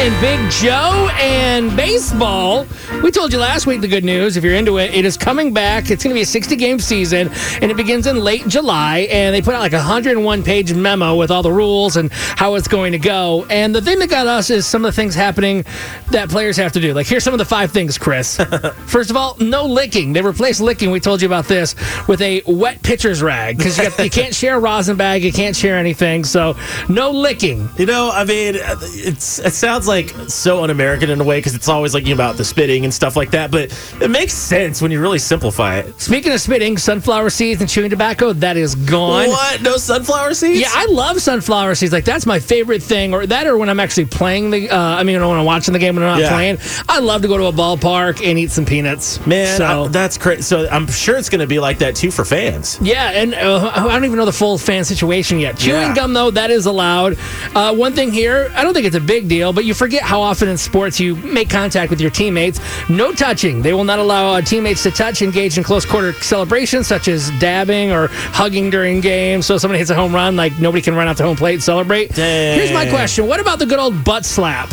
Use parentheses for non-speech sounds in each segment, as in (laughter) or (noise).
and Big Joe and baseball. We told you last week the good news. If you're into it, it is coming back. It's going to be a 60 game season, and it begins in late July. And they put out like a 101 page memo with all the rules and how it's going to go. And the thing that got us is some of the things happening that players have to do. Like, here's some of the five things, Chris. (laughs) First of all, no licking. They replaced licking. We told you about this with a wet pitcher's rag because you, you can't share a rosin bag, you can't share anything. So, no licking. You know, I mean, it's it sounds like so un-American in a way because it's always like you know, about the spitting and stuff like that, but it makes sense when you really simplify it. Speaking of spitting, sunflower seeds and chewing tobacco, that is gone. What? No sunflower seeds? Yeah, I love sunflower seeds. Like that's my favorite thing. Or that, or when I'm actually playing the. Uh, I mean, when I'm watching the game when I'm not Yeah. playing, I love to go to a ballpark and eat some peanuts. Man, so I- that's crazy. So I'm sure it's going to be like that too for fans. Yeah, and uh, I don't even know the full fan situation yet. Chewing Yeah. gum, though, that is allowed. Uh, one thing here, I don't think it's a big deal, but you forget how often in sports you make contact with your teammates. No touching. They will not allow uh, teammates to touch, engage in close quarter celebrations such as dabbing or hugging during games. So if somebody hits a home run, like nobody can run out to home plate and celebrate. Here's my question: What about the good old butt slap?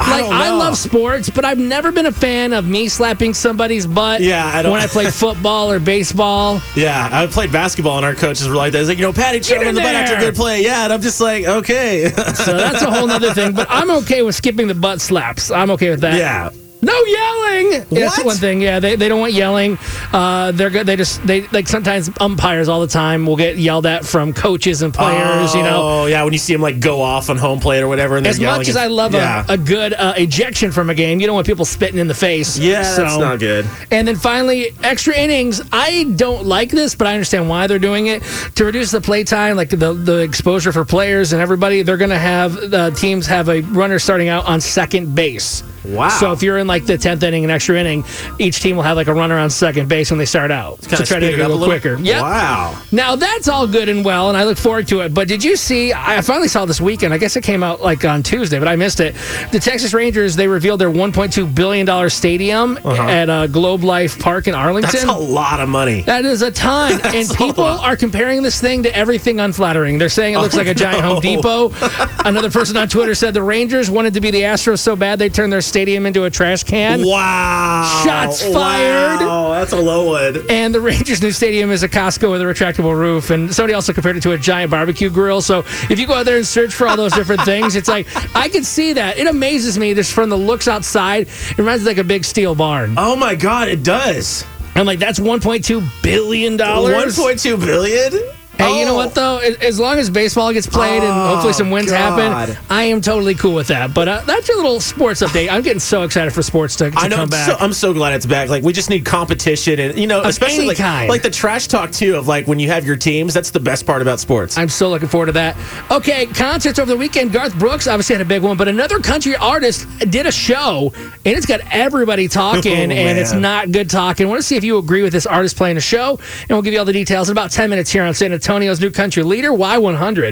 I Like I love sports, but I've never been a fan of me slapping somebody's butt. Yeah, I don't- when I played (laughs) football or baseball. Yeah, I played basketball and our coaches were like that. It's like, you know, Patty Get in the butt after a good play. Yeah, and I'm just like, okay. So that's a whole other thing. But I'm okay with skipping the butt slaps. I'm okay with that. yeah. No yelling. Yeah, That's one thing. Yeah, they, they don't want yelling. Uh, they're good. They just they like sometimes umpires all the time will get yelled at from coaches and players. you know. Oh, yeah, when you see them like go off on home plate or whatever. And they're As much as I love yeah. a, a good uh, ejection from a game, you don't want people spitting in the face. Yeah, that's not good. And then finally, extra innings. I don't like this, but I understand why they're doing it to reduce the play time, like the the exposure for players and everybody. They're going to have the teams have a runner starting out on second base. Wow. So if you're in like the tenth inning, and extra inning, each team will have like a runner on second base when they start out to try to make it a little quicker. Yep. Wow. Now that's all good and well, and I look forward to it. But did you see? I finally saw this weekend. I guess it came out like on Tuesday, but I missed it. The Texas Rangers they revealed their 1.2 billion dollar stadium at uh, Globe Life Park in Arlington. Uh-huh. That's a lot of money. That is a ton. (laughs) and people are comparing this thing to everything unflattering. They're saying it looks like a giant Home. Depot. Another person on Twitter said the Rangers wanted to be the Astros so bad they turned their stadium into a trash can. Wow. Shots fired. Wow, that's a low one. And the Rangers' new stadium is a Costco with a retractable roof. And somebody also compared it to a giant barbecue grill. So if you go out there and search for all those different things, it's like, I can see that. It amazes me just from the looks outside. It reminds me like a big steel barn. Oh my God, it does. I'm like, that's $1.2 billion. 1.2 billion? Hey, you know Oh. what though? As- long as baseball gets played and Oh, hopefully some wins God. happen, I am totally cool with that. But uh, that's your little sports update. I'm getting so excited for sports to, to I know. come I'm back. so, I'm so glad it's back. Like we just need competition, and you know, especially like, kind. like the trash talk too of like when you have your teams. That's the best part about sports. I'm so looking forward to that. Okay, concerts over the weekend. Garth Brooks obviously had a big one, but another country artist did a show, and it's got everybody talking, Oh, and it's not good talking. I want to see if you agree with this artist playing a show, and we'll give you all the details in about 10 minutes here on San Antonio's new country leader, Y100.